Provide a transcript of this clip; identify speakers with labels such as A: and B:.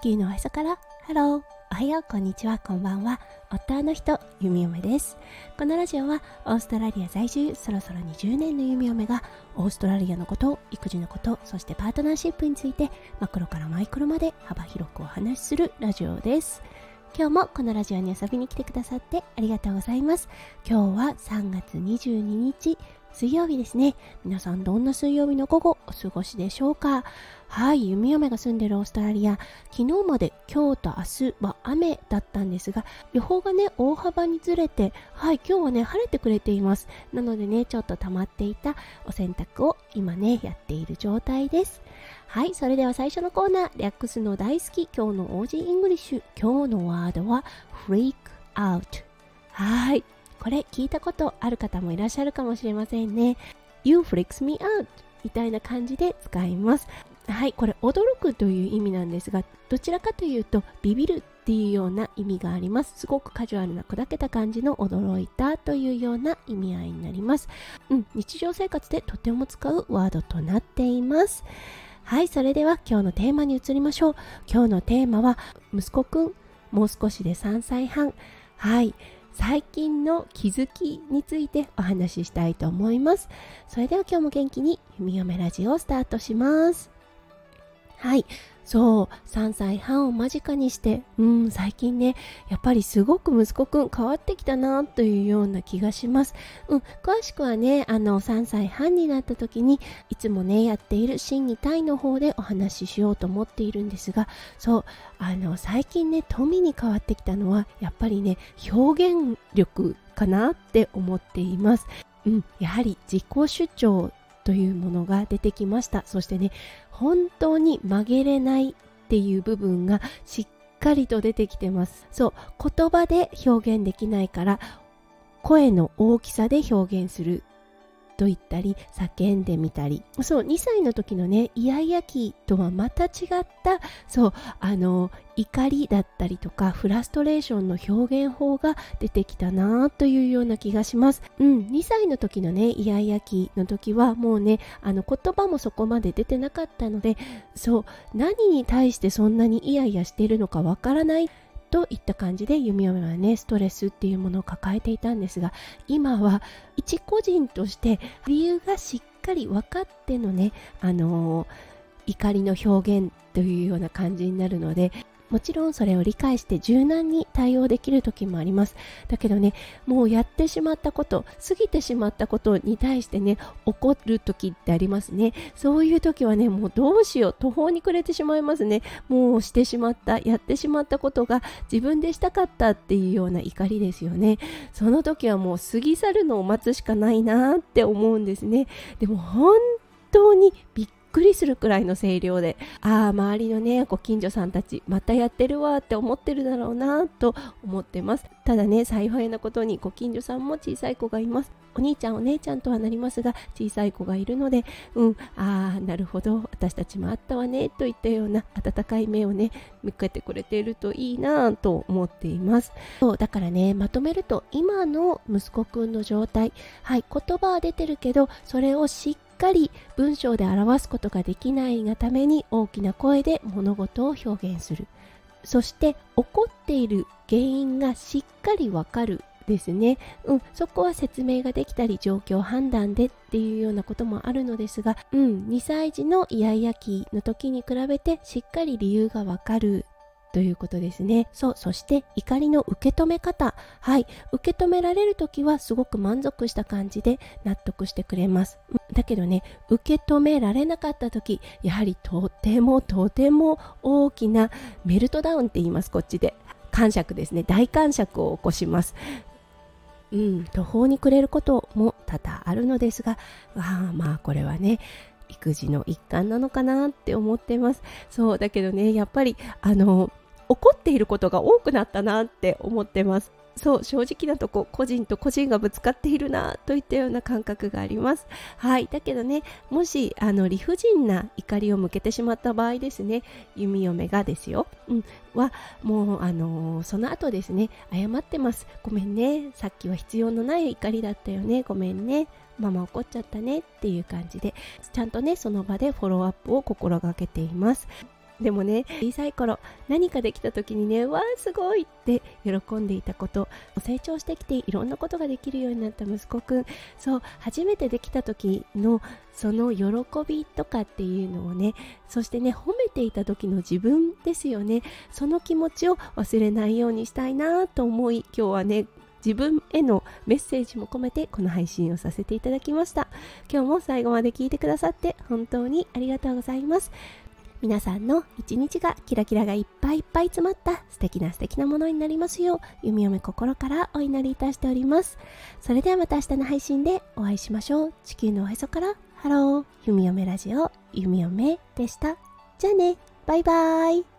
A: 地球のおへそから。ハロー。おはよう。こんにちは。こんばんは。夫の人弓嫁です。このラジオはオーストラリア在住そろそろ20年の弓嫁がオーストラリアのこと育児のことそしてパートナーシップについてマクロからマイクロまで幅広くお話しするラジオです。今日もこのラジオに遊びに来てくださってありがとうございます。今日は3月22日水曜日ですね。皆さんどんな水曜日の午後お過ごしでしょうか？はい、弓嫁が住んでるオーストラリア、昨日まで今日と明日は雨だったんですが、予報がね、大幅にずれて、はい、今日はね、晴れてくれています。なのでね、ちょっと溜まっていたお洗濯を今ね、やっている状態です。はい、それでは最初のコーナー、リャックスの大好き、今日の Aussie English。今日のワードは、freak out。はい、これ聞いたことある方もいらっしゃるかもしれませんね。You freaks me out みたいな感じで使います。はい、これ驚くという意味なんですが、どちらかというとビビるっていうような意味があります。すごくカジュアルな砕けた感じの驚いたというような意味合いになります。うん、日常生活でとても使うワードとなっています。はい、それでは今日のテーマに移りましょう。今日のテーマは息子くん、もう少しで3歳半。はい。最近の気づきについてお話ししたいと思います。それでは今日も元気に弓嫁ラジオをスタートします。はい。そう、3歳半を間近にして、うん、最近ね、やっぱりすごく息子くん変わってきたなというような気がします。うん、詳しくはね、あの、3歳半になった時に、いつもね、やっている心技体の方でお話ししようと思っているんですが、そう、あの、最近ね、富に変わってきたのは、やっぱりね、表現力かなって思っています。うん、やはり自己主張というものが出てきました。そしてね本当に曲げれないっていう部分がしっかりと出てきてます。そう言葉で表現できないから声の大きさで表現すると言ったり叫んでみたり。そう2歳の時のねイヤイヤ期とはまた違ったそうあの怒りだったりとかフラストレーションの表現法が出てきたなというような気がします。うん2歳の時のねイヤイヤ期の時はもうねあの言葉もそこまで出てなかったのでそう何に対してそんなにイヤイヤしてるのかわからない。といった感じで弓嫁はねストレスっていうものを抱えていたんですが今は一個人として理由がしっかり分かってのねあのー、怒りの表現というような感じになるのでもちろんそれを理解して柔軟に対応できる時もあります。だけどねもうやってしまったこと過ぎてしまったことに対してね怒る時ってありますね。そういう時はねもうどうしよう途方に暮れてしまいますね。もうしてしまったやってしまったことが自分でしたかったっていうような怒りですよね。その時はもう過ぎ去るのを待つしかないなって思うんですね。でも本当にびっくりするくらいの声量でああ周りのねご近所さんたちまたやってるわって思ってるだろうなと思ってます。ただね幸いなことにご近所さんも小さい子がいます。お兄ちゃんお姉ちゃんとはなりますが小さい子がいるのでうんああなるほど。私たちもあったわねといったような温かい目をね向けてくれているといいなと思っています。そうだからねまとめると今の息子くんの状態。はい言葉は出てるけどそれをしっかり文章で表すことができないがために大きな声で物事を表現する。そして怒っている原因がしっかりわかるですね、うん、そこは説明ができたり状況判断でっていうようなこともあるのですが、うん、2歳児のイヤイヤ期の時に比べてしっかり理由がわかる。ということですね。そう、そして怒りの受け止め方。はい、受け止められる時はすごく満足した感じで納得してくれます。だけどね、受け止められなかった時、やはりとてもとても大きなメルトダウンって言います、こっちで。感触ですね。大感触を起こします。うん、途方に暮れることも多々あるのですが、あまあこれはね、育児の一環なのかなって思ってます。そうだけどね、やっぱりあの怒っていることが多くなったなって思ってます。そう正直なとこ個人と個人がぶつかっているなといったような感覚があります。はい。だけどねもしあの理不尽な怒りを向けてしまった場合ですね弓嫁がですよ、うん、はもうあのー、その後ですね謝ってます。ごめんね。さっきは必要のない怒りだったよね。ごめんね。ママ怒っちゃったねっていう感じでちゃんとねその場でフォローアップを心がけています。でもね小さい頃何かできた時にねわーすごいって喜んでいたこと成長してきていろんなことができるようになった息子くん。そう初めてできた時のその喜びとかっていうのをねそしてね褒めていた時の自分ですよね。その気持ちを忘れないようにしたいなと思い今日はね自分へのメッセージも込めてこの配信をさせていただきました。今日も最後まで聞いてくださって本当にありがとうございます。皆さんの一日がキラキラがいっぱいいっぱい詰まった素敵な素敵なものになりますよ。う弓嫁心からお祈りいたしております。それではまた明日の配信でお会いしましょう。地球のおへそからハロー。弓嫁ラジオ弓嫁でした。じゃあね。バイバーイ。